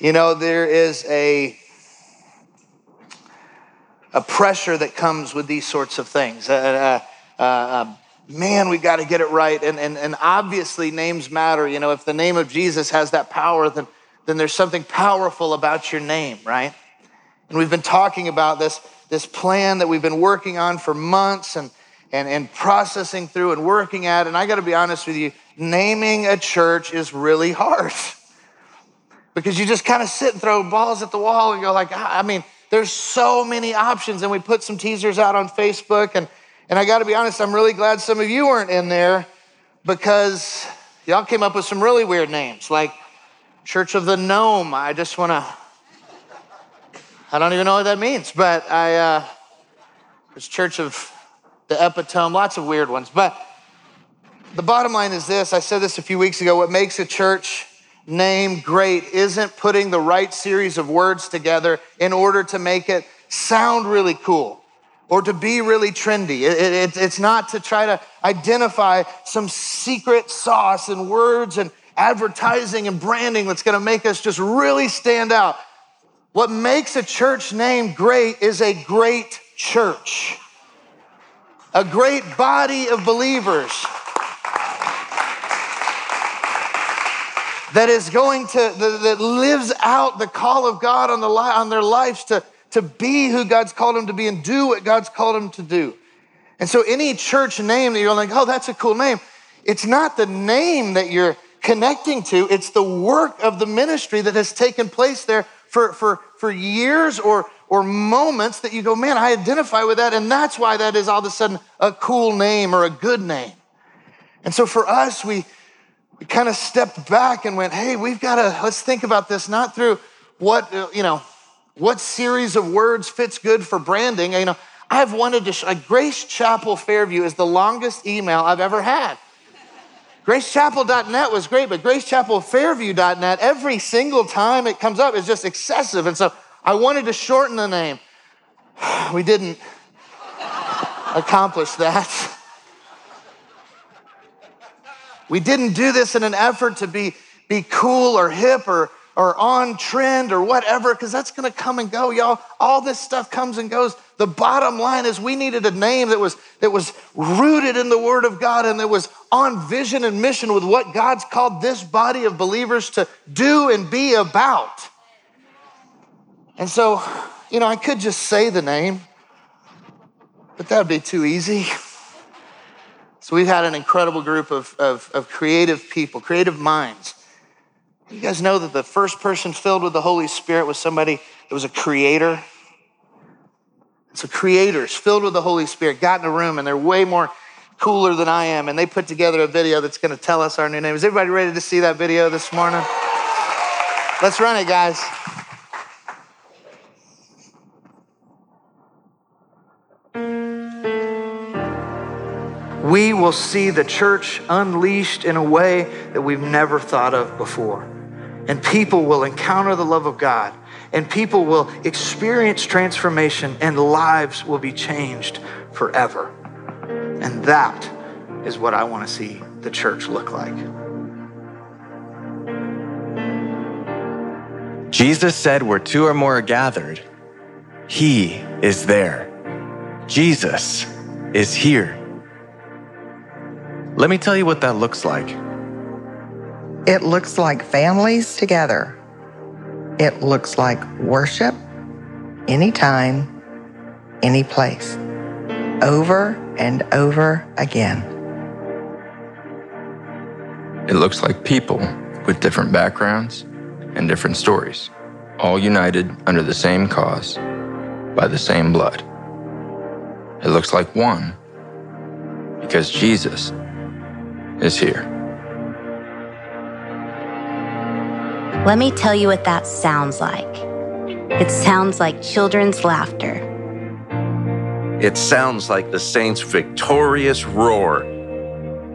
You know, there is a a pressure that comes with these sorts of things. Uh, uh, uh, man, we've got to get it right. And, and, and obviously, names matter. You know, if the name of Jesus has that power, then, then there's something powerful about your name, right? And we've been talking about this, this plan that we've been working on for months and, and, and processing through and working at. And I got to be honest with you, naming a church is really hard because you just kind of sit and throw balls at the wall and go like, I mean, there's so many options. And we put some teasers out on Facebook. And, and I got to be honest, I'm really glad some of you weren't in there because y'all came up with some really weird names like Church of the Gnome. I just want to, I don't even know what that means, but I, uh, there's Church of the Epitome, lots of weird ones. But the bottom line is this I said this a few weeks ago what makes a church name great isn't putting the right series of words together in order to make it sound really cool or to be really trendy. It, it, it's not to try to identify some secret sauce and words and advertising and branding that's going to make us just really stand out. What makes a church name great is a great church, a great body of believers that is going to, that lives out the call of God on, the, on their lives to, to be who God's called them to be and do what God's called them to do. And so, any church name that you're like, oh, that's a cool name, it's not the name that you're connecting to, it's the work of the ministry that has taken place there for, for, for years or, or moments that you go, man, I identify with that. And that's why that is all of a sudden a cool name or a good name. And so, for us, we, we kind of stepped back and went, hey, we've got to, let's think about this not through what, you know, what series of words fits good for branding. You know, I've wanted to, like Grace Chapel Fairview is the longest email I've ever had. GraceChapel.net was great, but GraceChapelFairview.net, every single time it comes up is just excessive. And so I wanted to shorten the name. We didn't accomplish that. We didn't do this in an effort to be, be cool or hip or, or on trend or whatever, because that's gonna come and go, y'all. All this stuff comes and goes. The bottom line is we needed a name that was, that was rooted in the Word of God and that was on vision and mission with what God's called this body of believers to do and be about. And so, you know, I could just say the name, but that'd be too easy. So we've had an incredible group of, of, of, creative people, creative minds. You guys know that the first person filled with the Holy Spirit was somebody that was a creator. So creators filled with the Holy Spirit got in a room and they're way more cooler than I am. And they put together a video that's going to tell us our new name. Is everybody ready to see that video this morning? Let's run it, guys. We will see the church unleashed in a way that we've never thought of before. And people will encounter the love of God, and people will experience transformation, and lives will be changed forever. And that is what I want to see the church look like. Jesus said, Where two or more are gathered, He is there. Jesus is here. Let me tell you what that looks like. It looks like families together. It looks like worship anytime, any place, over and over again. It looks like people with different backgrounds and different stories, all united under the same cause by the same blood. It looks like one because Jesus is here. Let me tell you what that sounds like. It sounds like children's laughter. It sounds like the saints' victorious roar.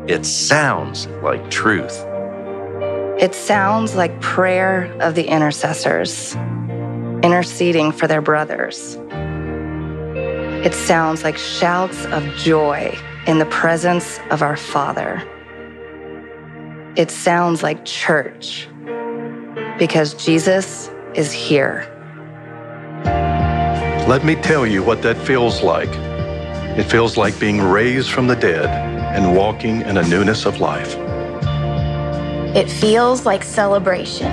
It sounds like truth. It sounds like prayer of the intercessors, interceding for their brothers. It sounds like shouts of joy in the presence of our Father. It sounds like church. because Jesus is here. Let me tell you what that feels like. It feels like being raised from the dead and walking in a newness of life. It feels like celebration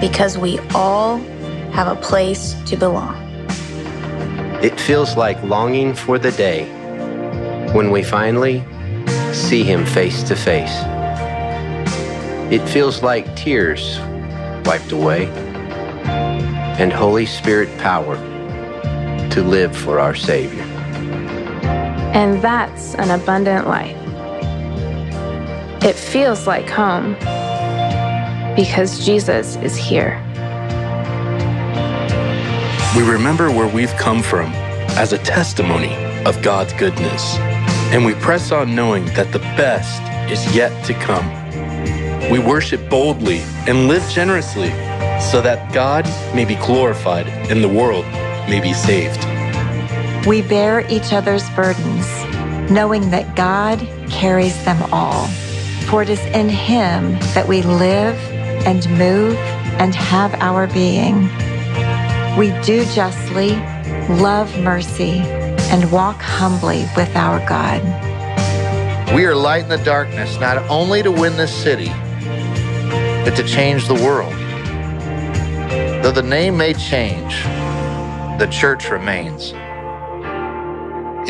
because we all have a place to belong. It feels like longing for the day when we finally see Him face to face. It feels like tears wiped away and Holy Spirit power to live for our Savior. And that's an abundant life. It feels like home because Jesus is here. We remember where we've come from as a testimony of God's goodness, and we press on knowing that the best is yet to come. We worship boldly and live generously so that God may be glorified and the world may be saved. We bear each other's burdens, knowing that God carries them all. For it is in Him that we live and move and have our being. We do justly, love mercy, and walk humbly with our God. We are light in the darkness, not only to win this city, but to change the world. Though the name may change, the church remains.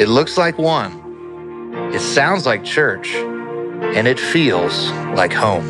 It looks like one, it sounds like church, and it feels like home.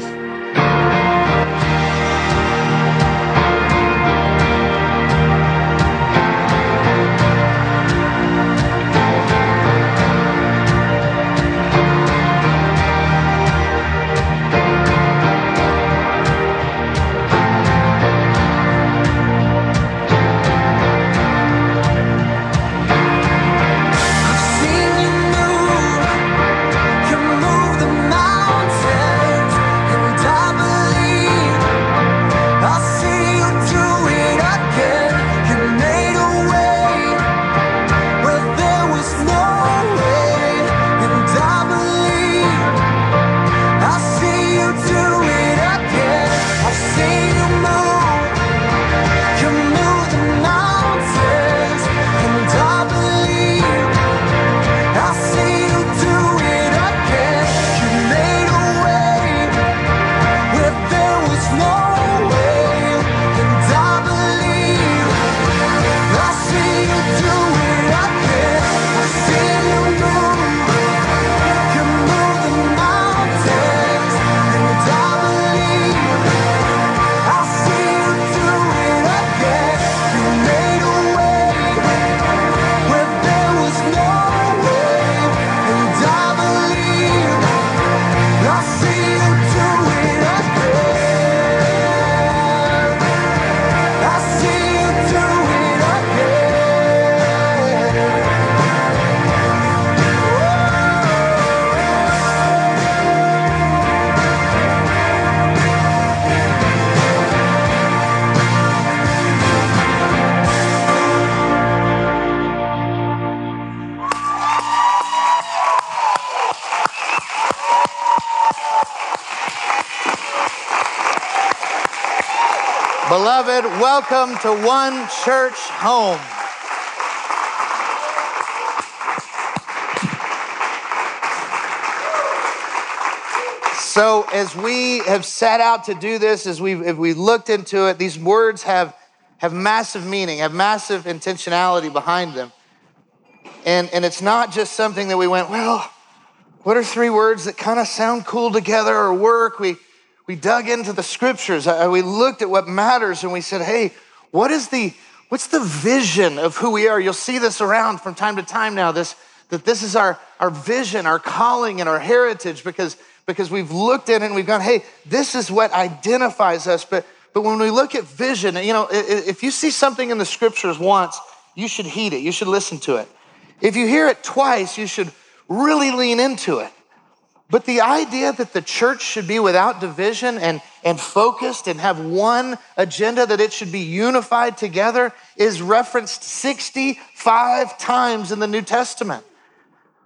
To One Church Home. So, as we have set out to do this, as we've, if we looked into it, these words have, have massive meaning, have massive intentionality behind them. And, and it's not just something that we went, well, what are three words that kind of sound cool together or work? We, we dug into the scriptures. We looked at what matters and we said, hey, what is the, what's the vision of who we are? You'll see this around from time to time now, this, that this is our, our vision, our calling, and our heritage because, because we've looked at it and we've gone, hey, this is what identifies us. But, but when we look at vision, you know, if you see something in the scriptures once, you should heed it, you should listen to it. If you hear it twice, you should really lean into it. But the idea that the church should be without division and, and focused and have one agenda, that it should be unified together, is referenced 65 times in the New Testament.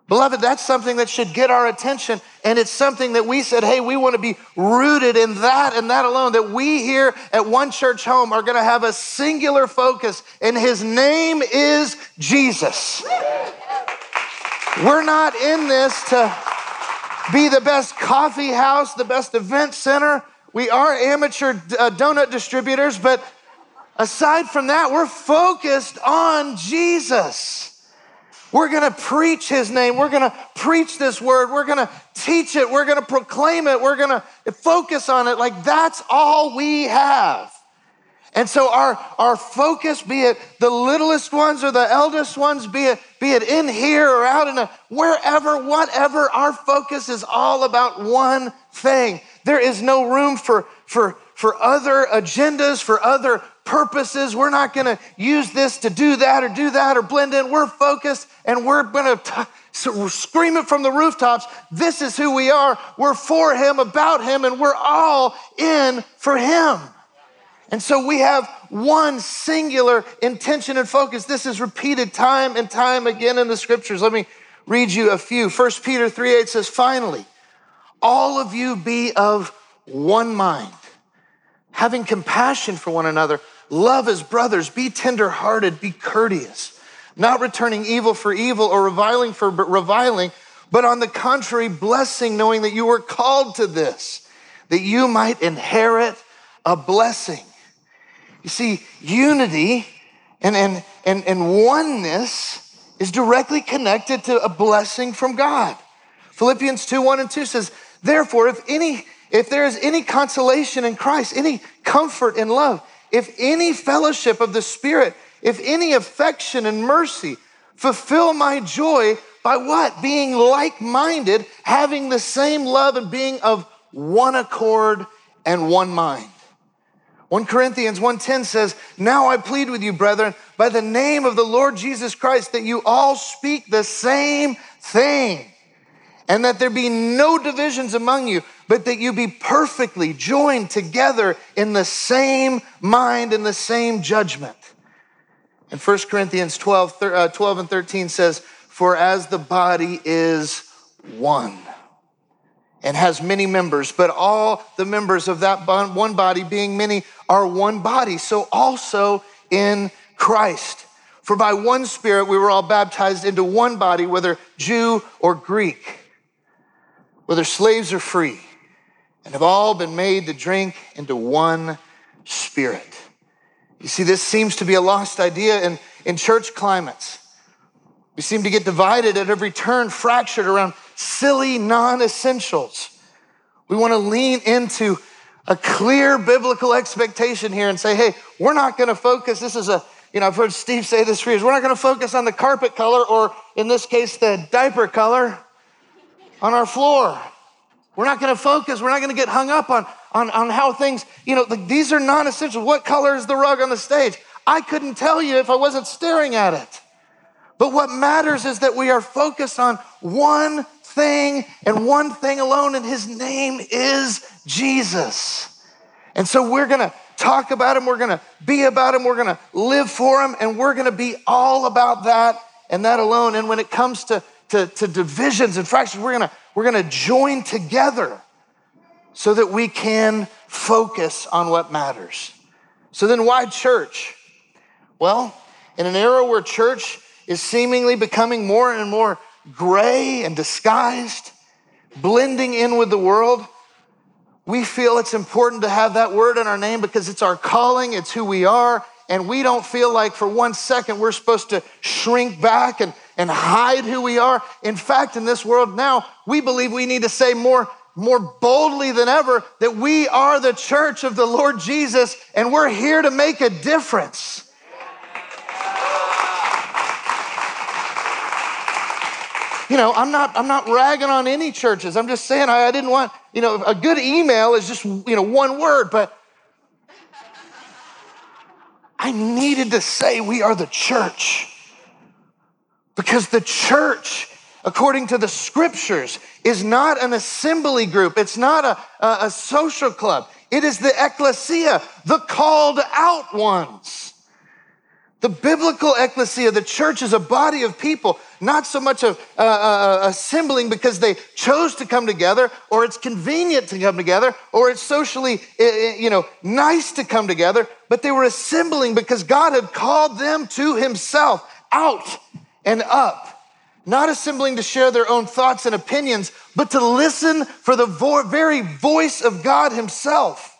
Beloved, that's something that should get our attention. And it's something that we said, hey, we want to be rooted in that and that alone. That we here at One Church Home are going to have a singular focus, and his name is Jesus. We're not in this to be the best coffee house, the best event center. We are amateur uh, donut distributors, but aside from that, we're focused on Jesus. We're gonna preach his name. We're gonna preach this word. We're gonna teach it. We're gonna proclaim it. We're gonna focus on it. Like that's all we have. And so our, our focus, be it the littlest ones or the eldest ones, be it, be it in here or out in a wherever, whatever, our focus is all about one thing. There is no room for, for, for other agendas, for other purposes. We're not going to use this to do that or do that or blend in. We're focused and we're going to scream it from the rooftops. This is who we are. We're for Him, about Him, and we're all in for Him. And so we have one singular intention and focus. This is repeated time and time again in the scriptures. Let me read you a few. 1 Peter 3 8 says, Finally, all of you be of one mind, having compassion for one another Love as brothers, be tenderhearted, be courteous, not returning evil for evil or reviling for reviling, but on the contrary, blessing, knowing that you were called to this, that you might inherit a blessing. You see, unity and, and, and, and oneness is directly connected to a blessing from God. Philippians 2 1 and 2 says, Therefore, if any if there is any consolation in Christ, any comfort in love, if any fellowship of the Spirit, if any affection and mercy, fulfill my joy by what? Being like minded, having the same love, and being of one accord and one mind. 1 Corinthians 1:10 says, "Now I plead with you, brethren, by the name of the Lord Jesus Christ, that you all speak the same thing, and that there be no divisions among you, but that you be perfectly joined together in the same mind and the same judgment. And 1 Corinthians 12, uh, 12 and 13 says, For as the body is one and has many members, but all the members of that one body, being many, are one body, so also in Christ. For by one Spirit we were all baptized into one body, whether Jew or Greek, whether slaves or free and have all been made to drink into one spirit. You see, this seems to be a lost idea in, in church climates. We seem to get divided at every turn, fractured around silly non essentials. We want to lean into a clear biblical expectation here and say, hey, we're not going to focus. This is a, you know, I've heard Steve say this for years. We're not going to focus on the carpet color or, in this case, the diaper color on our floor. We're not going to focus. We're not going to get hung up on, on, on how things, you know, these are non essential. What color is the rug on the stage? I couldn't tell you if I wasn't staring at it. But what matters is that we are focused on one thing and one thing alone, and his name is Jesus. And so we're going to talk about him, we're going to be about him, we're going to live for him, and we're going to be all about that and that alone. And when it comes to, to, to divisions and fractions, we're going to we're going to join together so that we can focus on what matters. So then, why church? Well, in an era where church is seemingly becoming more and more gray and disguised, blending in with the world, we feel it's important to have that word in our name because it's our calling, it's who we are, and we don't feel like for one second we're supposed to shrink back and and hide who we are. In fact, in this world now, we believe we need to say more, more boldly than ever that we are the church of the Lord Jesus and we're here to make a difference. You know, I'm not, I'm not ragging on any churches. I'm just saying I, I didn't want, you know, a good email is just, you know, one word, but I needed to say we are the church. Because the church, according to the scriptures, is not an assembly group, it's not a, a, a social club. It is the ecclesia, the called out ones. The biblical ecclesia, the church, is a body of people not so much of uh, uh, assembling because they chose to come together, or it's convenient to come together, or it's socially, uh, you know, nice to come together, but they were assembling because God had called them to Himself out and up. Not assembling to share their own thoughts and opinions, but to listen for the vo- very voice of God Himself.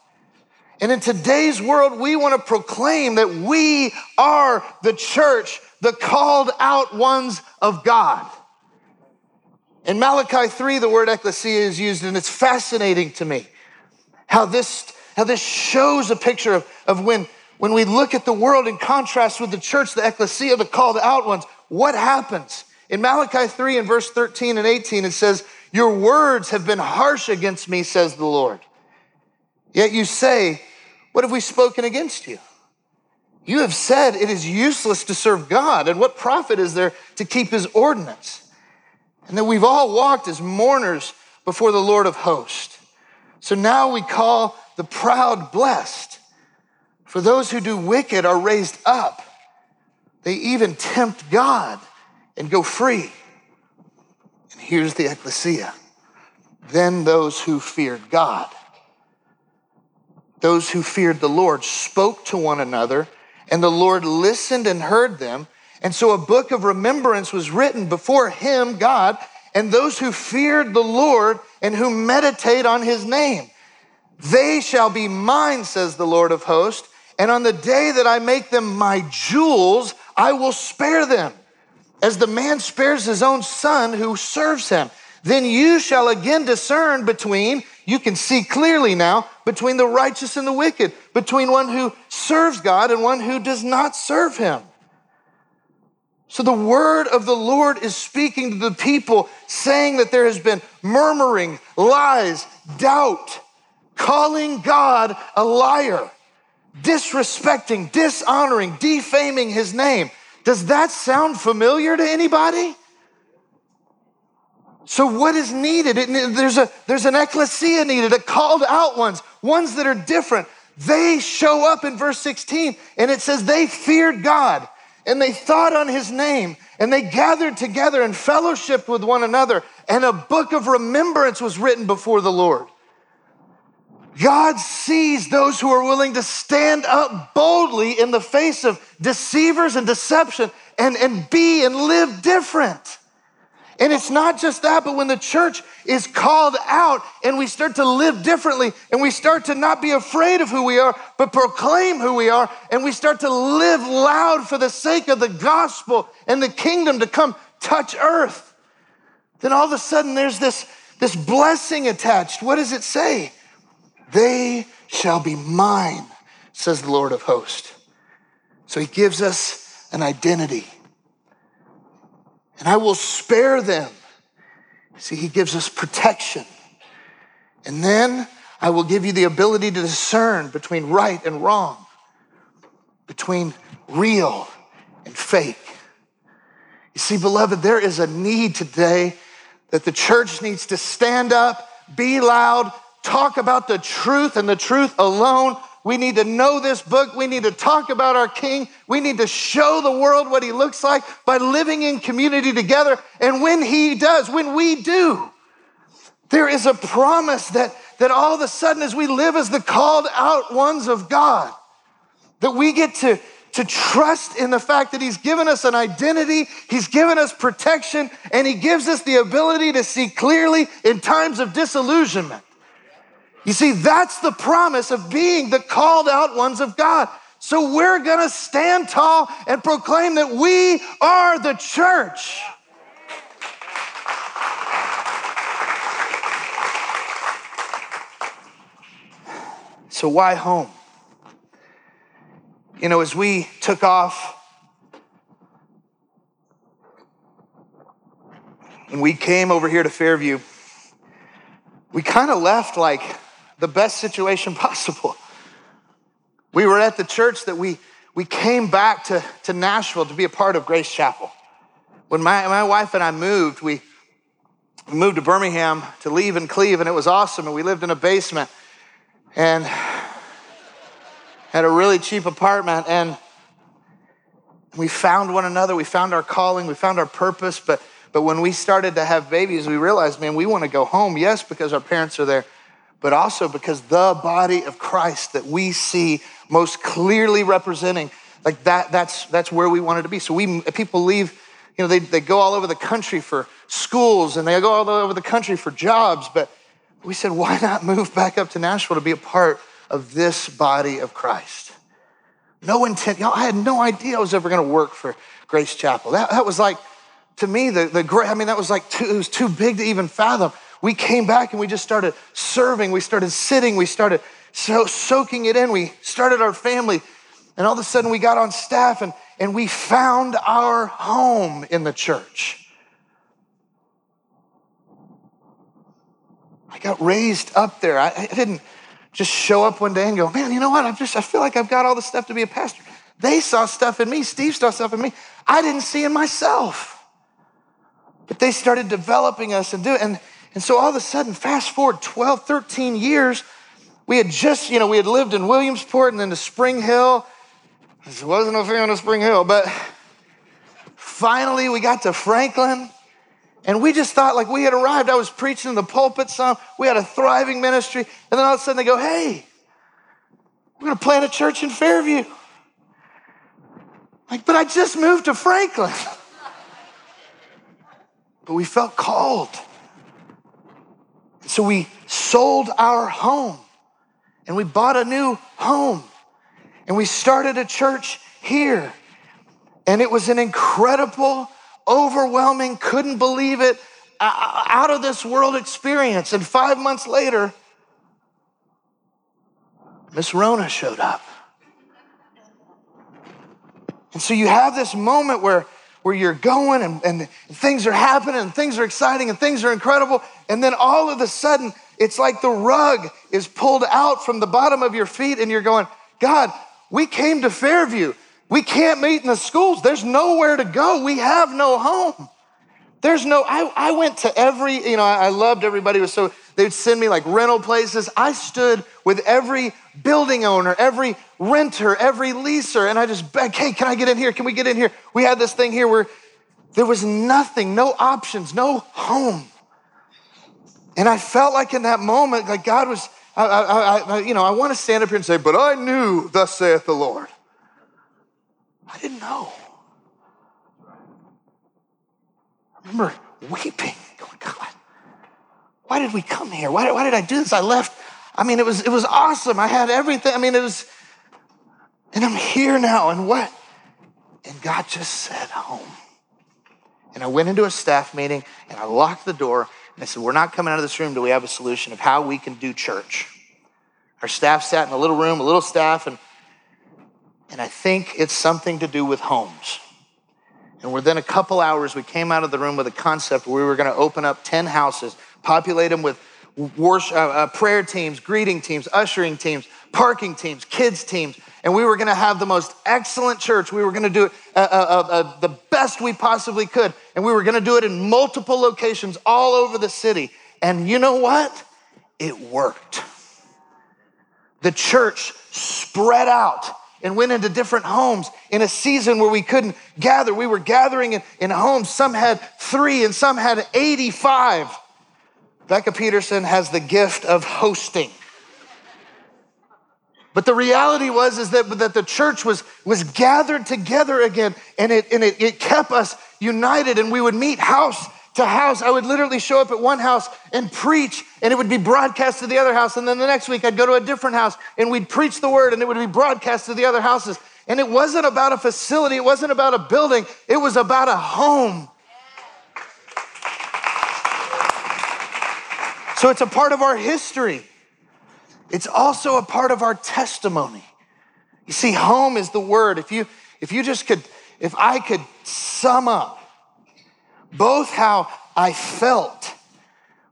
And in today's world, we want to proclaim that we are the church, the called out ones of God. In Malachi 3, the word ecclesia is used, and it's fascinating to me how this, how this shows a picture of, of when, when we look at the world in contrast with the church, the ecclesia, the called out ones, what happens? In Malachi 3 and verse 13 and 18, it says, Your words have been harsh against me, says the Lord. Yet you say, What have we spoken against you? You have said it is useless to serve God, and what profit is there to keep his ordinance? And that we've all walked as mourners before the Lord of hosts. So now we call the proud blessed. For those who do wicked are raised up. They even tempt God and go free. And here's the ecclesia. Then those who feared God those who feared the Lord spoke to one another, and the Lord listened and heard them. And so a book of remembrance was written before him, God, and those who feared the Lord and who meditate on his name. They shall be mine, says the Lord of hosts, and on the day that I make them my jewels, I will spare them, as the man spares his own son who serves him. Then you shall again discern between, you can see clearly now, between the righteous and the wicked, between one who serves God and one who does not serve him. So the word of the Lord is speaking to the people, saying that there has been murmuring, lies, doubt, calling God a liar, disrespecting, dishonoring, defaming his name. Does that sound familiar to anybody? So, what is needed? It, there's, a, there's an ecclesia needed, a called out ones, ones that are different. They show up in verse 16, and it says they feared God and they thought on his name and they gathered together and fellowshiped with one another, and a book of remembrance was written before the Lord. God sees those who are willing to stand up boldly in the face of deceivers and deception and, and be and live different. And it's not just that, but when the church is called out and we start to live differently and we start to not be afraid of who we are, but proclaim who we are, and we start to live loud for the sake of the gospel and the kingdom to come touch earth, then all of a sudden there's this, this blessing attached. What does it say? They shall be mine, says the Lord of hosts. So he gives us an identity and I will spare them. See, he gives us protection. And then I will give you the ability to discern between right and wrong, between real and fake. You see, beloved, there is a need today that the church needs to stand up, be loud, talk about the truth and the truth alone we need to know this book. We need to talk about our King. We need to show the world what he looks like by living in community together. And when he does, when we do, there is a promise that, that all of a sudden, as we live as the called out ones of God, that we get to, to trust in the fact that He's given us an identity, He's given us protection, and He gives us the ability to see clearly in times of disillusionment. You see, that's the promise of being the called out ones of God. So we're to stand tall and proclaim that we are the church. So, why home? You know, as we took off and we came over here to Fairview, we kind of left like, the best situation possible. We were at the church that we, we came back to, to Nashville to be a part of Grace Chapel. When my, my wife and I moved, we moved to Birmingham to leave and cleave, and it was awesome. And we lived in a basement and had a really cheap apartment. And We found one another, we found our calling, we found our purpose, but but when we started to have babies, we realized, man, we want to go home, yes, because our parents are there, but also because the body of Christ that we see most clearly representing, like that, that's, that's where we wanted to be. So we, people leave, you know, they, they go all over the country for schools and they go all over the country for jobs, but we said, why not move back up to Nashville to be a part of this body of Christ? No intent, Y'all, I had no idea I was ever going to work for Grace Chapel. That, that was like, to me, the, the great, I mean, that was like, too, it was too big to even fathom. We came back and we just started serving. We started sitting. We started so, soaking it in. We started our family. And all of a sudden we got on staff and, and we found our home in the church. I got raised up there. I, I didn't just show up one day and go, man, you know what? I just, I feel like I've got all the stuff to be a pastor. They saw stuff in me. Steve saw stuff in me. I didn't see in myself. But they started developing us and doing, and, and so all of a sudden, fast forward 12, 13 years, we had just, you know, we had lived in Williamsport and then to Spring Hill. I wasn't a fan of Spring Hill, but finally we got to Franklin. And we just thought like we had arrived. I was preaching in the pulpit some. We had a thriving ministry. And then all of a sudden they go, hey, we're going to plant a church in Fairview. Like, but I just moved to Franklin. but we felt called. So we sold our home and we bought a new home and we started a church here. And it was an incredible, overwhelming, couldn't believe it, uh, uh, out of this world experience. And five months later, Miss Rona showed up. And so you have this moment where where you're going and, and things are happening and things are exciting and things are incredible. And then all of a sudden, it's like the rug is pulled out from the bottom of your feet and you're going, God, we came to Fairview. We can't meet in the schools. There's nowhere to go. We have no home. There's no, I, I went to every, you know, I loved everybody was so, they'd send me like rental places. I stood with every building owner, every renter, every leaser, and I just begged, hey, can I get in here? Can we get in here? We had this thing here where there was nothing, no options, no home. And I felt like in that moment, like God was, I, I, I, you know, I want to stand up here and say, but I knew, thus saith the Lord. I didn't know. I remember weeping, going, God, why did we come here? Why, why did I do this? I left. I mean, it was, it was awesome. I had everything. I mean, it was, and I'm here now. And what? And God just said, home. And I went into a staff meeting and I locked the door and I said, We're not coming out of this room Do we have a solution of how we can do church. Our staff sat in a little room, a little staff, and, and I think it's something to do with homes. And within a couple hours, we came out of the room with a concept where we were going to open up 10 houses, populate them with worship, uh, uh, prayer teams, greeting teams, ushering teams, parking teams, kids teams. And we were going to have the most excellent church. We were going to do it uh, uh, uh, the best we possibly could. And we were going to do it in multiple locations all over the city. And you know what? It worked. The church spread out and went into different homes in a season where we couldn't gather. We were gathering in, in homes. Some had three and some had 85. Becca Peterson has the gift of hosting. But the reality was is that, that the church was, was gathered together again and, it, and it, it kept us united and we would meet house to house. I would literally show up at one house and preach, and it would be broadcast to the other house. And then the next week, I'd go to a different house and we'd preach the word, and it would be broadcast to the other houses. And it wasn't about a facility, it wasn't about a building, it was about a home. So it's a part of our history. It's also a part of our testimony. You see, home is the word. If you, if you just could, if I could sum up both how I felt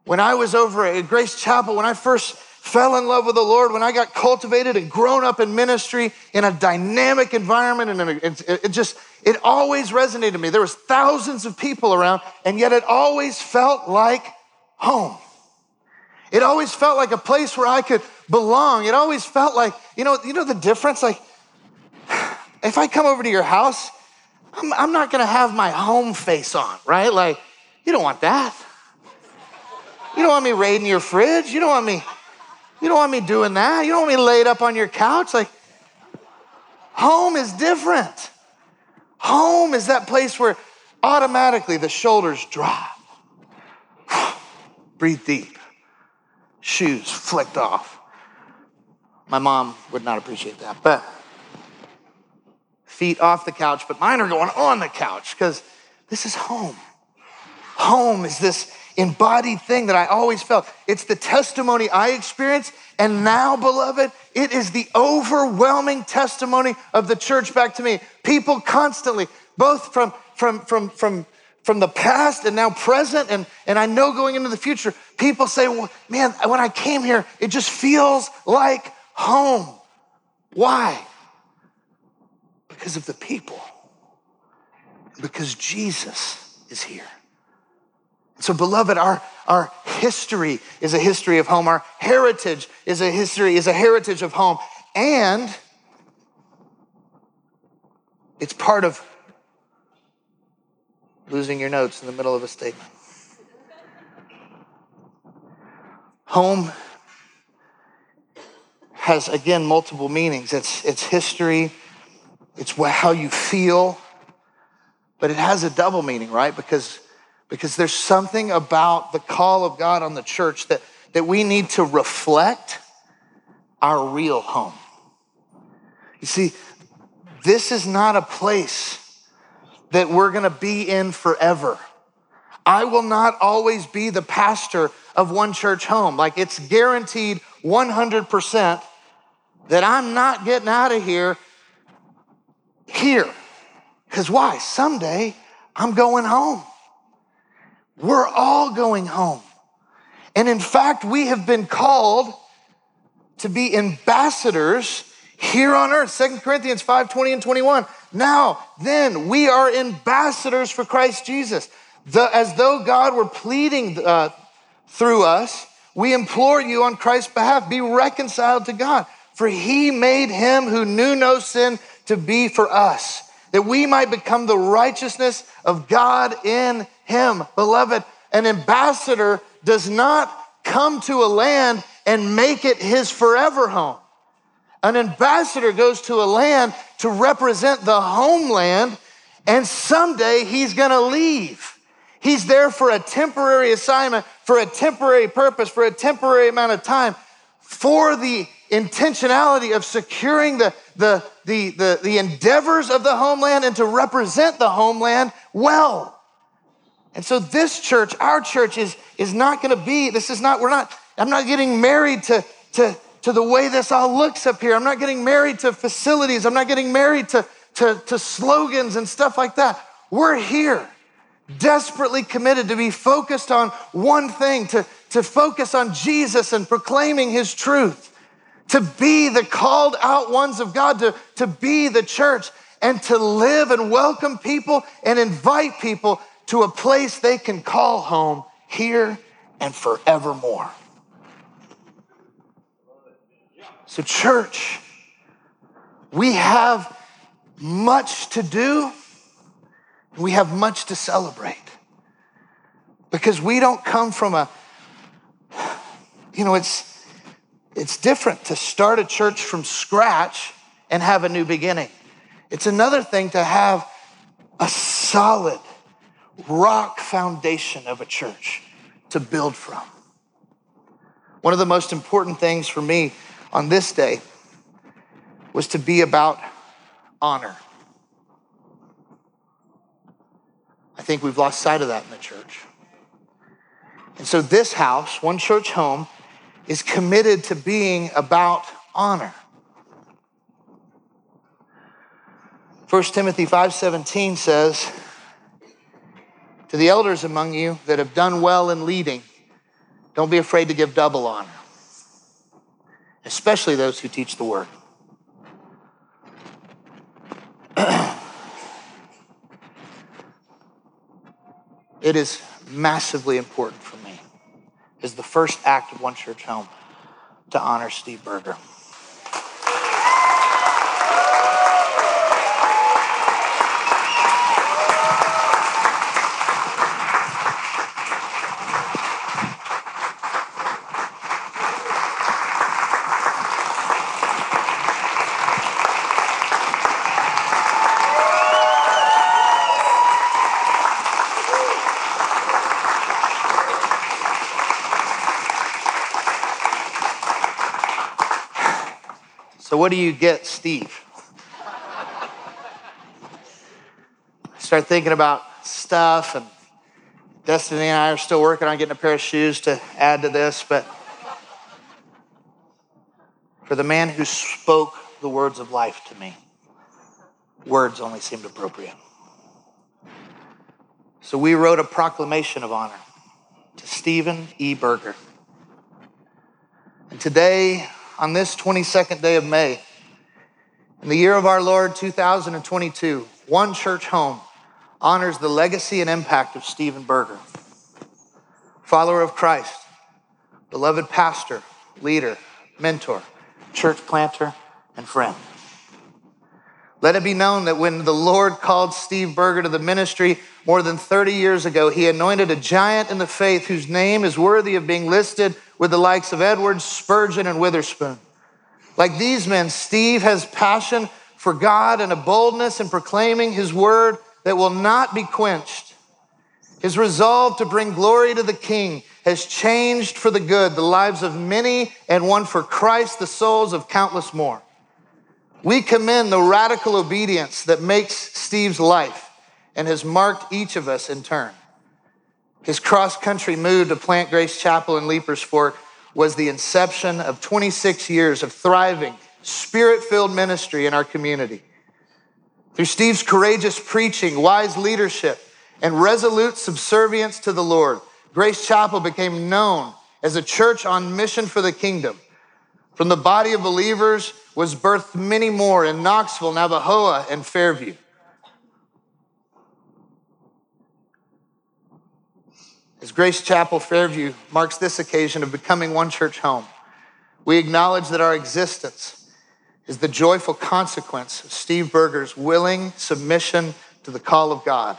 when I was over at Grace Chapel, when I first fell in love with the Lord, when I got cultivated and grown up in ministry in a dynamic environment, and it, just, it always resonated to me. There was thousands of people around, and yet it always felt like home. It always felt like a place where I could belong. It always felt like, you know, you know the difference? Like, if I come over to your house, I'm, I'm not gonna have my home face on, right? Like, you don't want that. You don't want me raiding your fridge. You don't want me, you don't want me doing that. You don't want me laid up on your couch. Like, home is different. Home is that place where automatically the shoulders drop. Breathe deep. Shoes flicked off. My mom would not appreciate that, but feet off the couch, but mine are going on the couch because this is home. Home is this embodied thing that I always felt. It's the testimony I experienced. And now, beloved, it is the overwhelming testimony of the church back to me. People constantly, both from, from, from, from, from the past and now present, and, and I know going into the future, people say, well, man, when I came here, it just feels like home. Why? Because of the people. Because Jesus is here. So, beloved, our, our history is a history of home. Our heritage is a history, is a heritage of home. And it's part of losing your notes in the middle of a statement. Home has, again, multiple meanings. It's, it's history, it's how you feel, but it has a double meaning, right? Because because there's something about the call of God on the church that, that we need to reflect our real home. You see, this is not a place that we're gonna be in forever. I will not always be the pastor of one church home. Like it's guaranteed 100% that I'm not getting out of here here. Because why? Someday I'm going home. We're all going home. And in fact, we have been called to be ambassadors here on earth. Second Corinthians 5 20 and 21. Now, then, we are ambassadors for Christ Jesus. The, as though God were pleading uh, through us, we implore you on Christ's behalf be reconciled to God. For he made him who knew no sin to be for us, that we might become the righteousness of God in him. Beloved, an ambassador does not come to a land and make it his forever home. An ambassador goes to a land to represent the homeland, and someday he's gonna leave. He's there for a temporary assignment, for a temporary purpose, for a temporary amount of time, for the intentionality of securing the, the, the, the, the endeavors of the homeland and to represent the homeland well. And so this church, our church, is, is not gonna be, this is not, we're not, I'm not getting married to, to, to the way this all looks up here. I'm not getting married to facilities. I'm not getting married to, to, to slogans and stuff like that. We're here, desperately committed to be focused on one thing, to, to focus on Jesus and proclaiming his truth, to be the called out ones of God, to, to be the church, and to live and welcome people and invite people to a place they can call home here and forevermore. So, church, we have much to do, we have much to celebrate because we don't come from a, you know, it's, it's different to start a church from scratch and have a new beginning. It's another thing to have a solid rock foundation of a church to build from. One of the most important things for me on this day was to be about honor. I think we've lost sight of that in the church. And so, this house, One Church Home, is committed to being about honor. 1 Timothy 5:17 says, to the elders among you that have done well in leading, don't be afraid to give double honor, especially those who teach the word. it is massively important for me as the first act of One Church Home to honor Steve Berger. What do you get, Steve? Start thinking about stuff, and Destiny and I are still working on getting a pair of shoes to add to this, but for the man who spoke the words of life to me, words only seemed appropriate. So we wrote a proclamation of honor to Stephen E. Berger. And today, on this 22nd day of May, in the year of our Lord 2022, One Church Home honors the legacy and impact of Stephen Berger, follower of Christ, beloved pastor, leader, mentor, church planter, and friend. Let it be known that when the Lord called Steve Berger to the ministry more than 30 years ago, he anointed a giant in the faith whose name is worthy of being listed with the likes of Edwards, Spurgeon, and Witherspoon. Like these men, Steve has passion for God and a boldness in proclaiming his word that will not be quenched. His resolve to bring glory to the King has changed for the good the lives of many and won for Christ the souls of countless more. We commend the radical obedience that makes Steve's life and has marked each of us in turn. His cross country move to plant Grace Chapel in Leiper's Fork was the inception of 26 years of thriving, spirit filled ministry in our community. Through Steve's courageous preaching, wise leadership, and resolute subservience to the Lord, Grace Chapel became known as a church on mission for the kingdom. From the body of believers was birthed many more in Knoxville, Navajoa, and Fairview. As Grace Chapel Fairview marks this occasion of becoming one church home, we acknowledge that our existence is the joyful consequence of Steve Berger's willing submission to the call of God.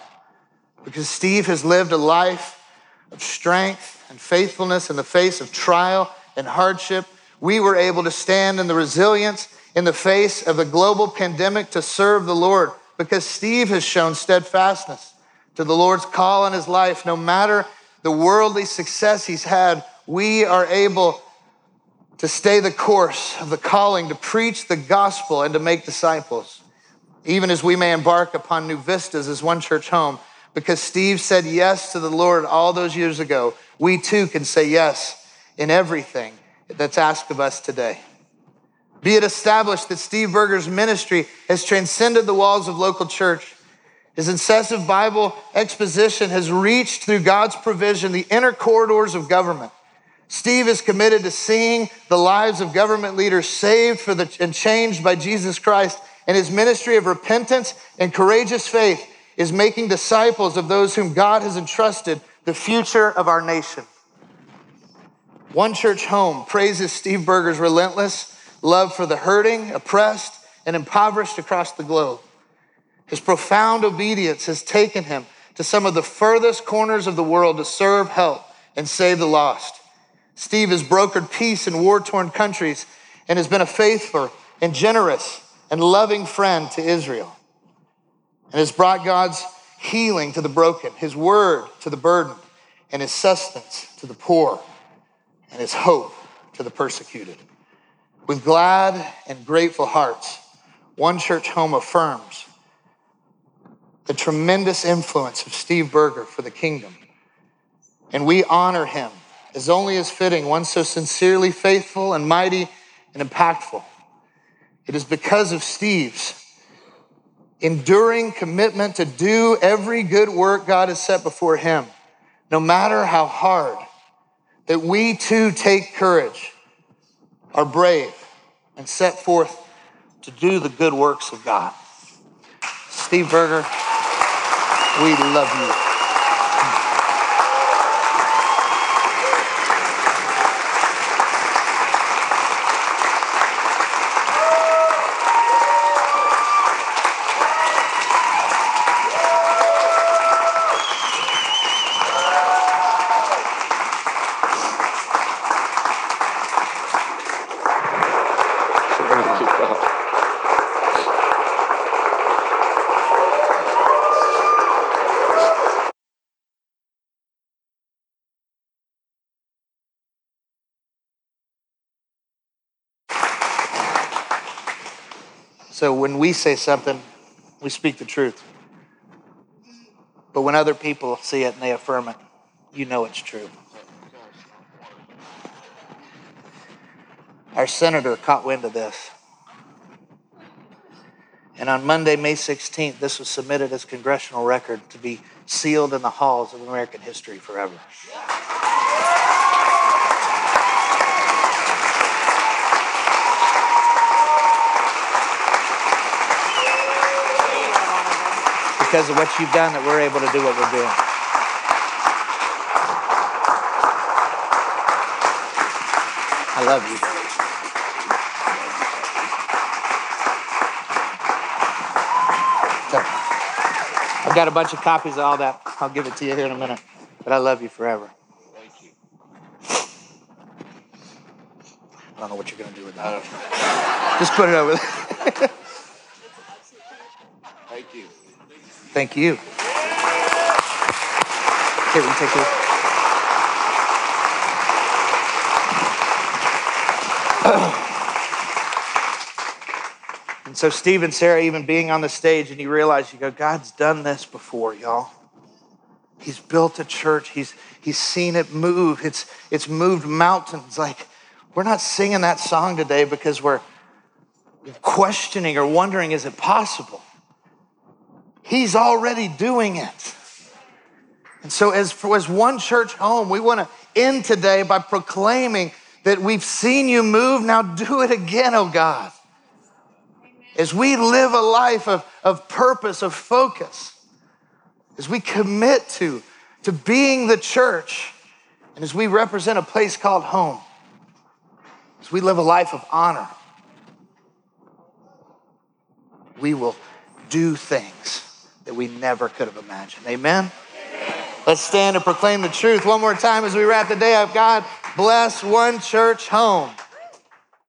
Because Steve has lived a life of strength and faithfulness in the face of trial and hardship, we were able to stand in the resilience in the face of a global pandemic to serve the Lord because Steve has shown steadfastness to the Lord's call on his life. No matter the worldly success he's had, we are able to stay the course of the calling to preach the gospel and to make disciples, even as we may embark upon new vistas as one church home. Because Steve said yes to the Lord all those years ago, we too can say yes in everything that's asked of us today. Be it established that Steve Berger's ministry has transcended the walls of local church. His incessant Bible exposition has reached through God's provision the inner corridors of government Steve is committed to seeing the lives of government leaders saved for the, and changed by Jesus Christ. And his ministry of repentance and courageous faith is making disciples of those whom God has entrusted the future of our nation. One Church Home praises Steve Berger's relentless love for the hurting, oppressed, and impoverished across the globe. His profound obedience has taken him to some of the furthest corners of the world to serve, help, and save the lost. Steve has brokered peace in war torn countries and has been a faithful and generous and loving friend to Israel and has brought God's healing to the broken, his word to the burdened, and his sustenance to the poor, and his hope to the persecuted. With glad and grateful hearts, One Church Home affirms the tremendous influence of Steve Berger for the kingdom, and we honor him as only is fitting, one so sincerely faithful and mighty and impactful. It is because of Steve's enduring commitment to do every good work God has set before him, no matter how hard, that we too take courage, are brave, and set forth to do the good works of God. Steve Berger, we love you. So when we say something, we speak the truth. But when other people see it and they affirm it, you know it's true. Our senator caught wind of this. And on Monday, May 16th, this was submitted as congressional record to be sealed in the halls of American history forever. Because of what you've done, that we're able to do what we're doing. I love you. So, I've got a bunch of copies of all that. I'll give it to you here in a minute. But I love you forever. Thank you. I don't know what you're going to do with that. Just put it over there. Thank you. Thank you. Here, we take this. And so, Steve and Sarah, even being on the stage, and you realize, you go, God's done this before, y'all. He's built a church. He's, he's seen it move. It's, it's moved mountains. Like, we're not singing that song today because we're questioning or wondering, is it possible? He's already doing it. And so, as, as one church home, we want to end today by proclaiming that we've seen you move. Now do it again, oh God. As we live a life of, of purpose, of focus, as we commit to, to being the church, and as we represent a place called home, as we live a life of honor, we will do things that we never could have imagined. Amen? Let's stand and proclaim the truth one more time as we wrap the day up. God bless one church home.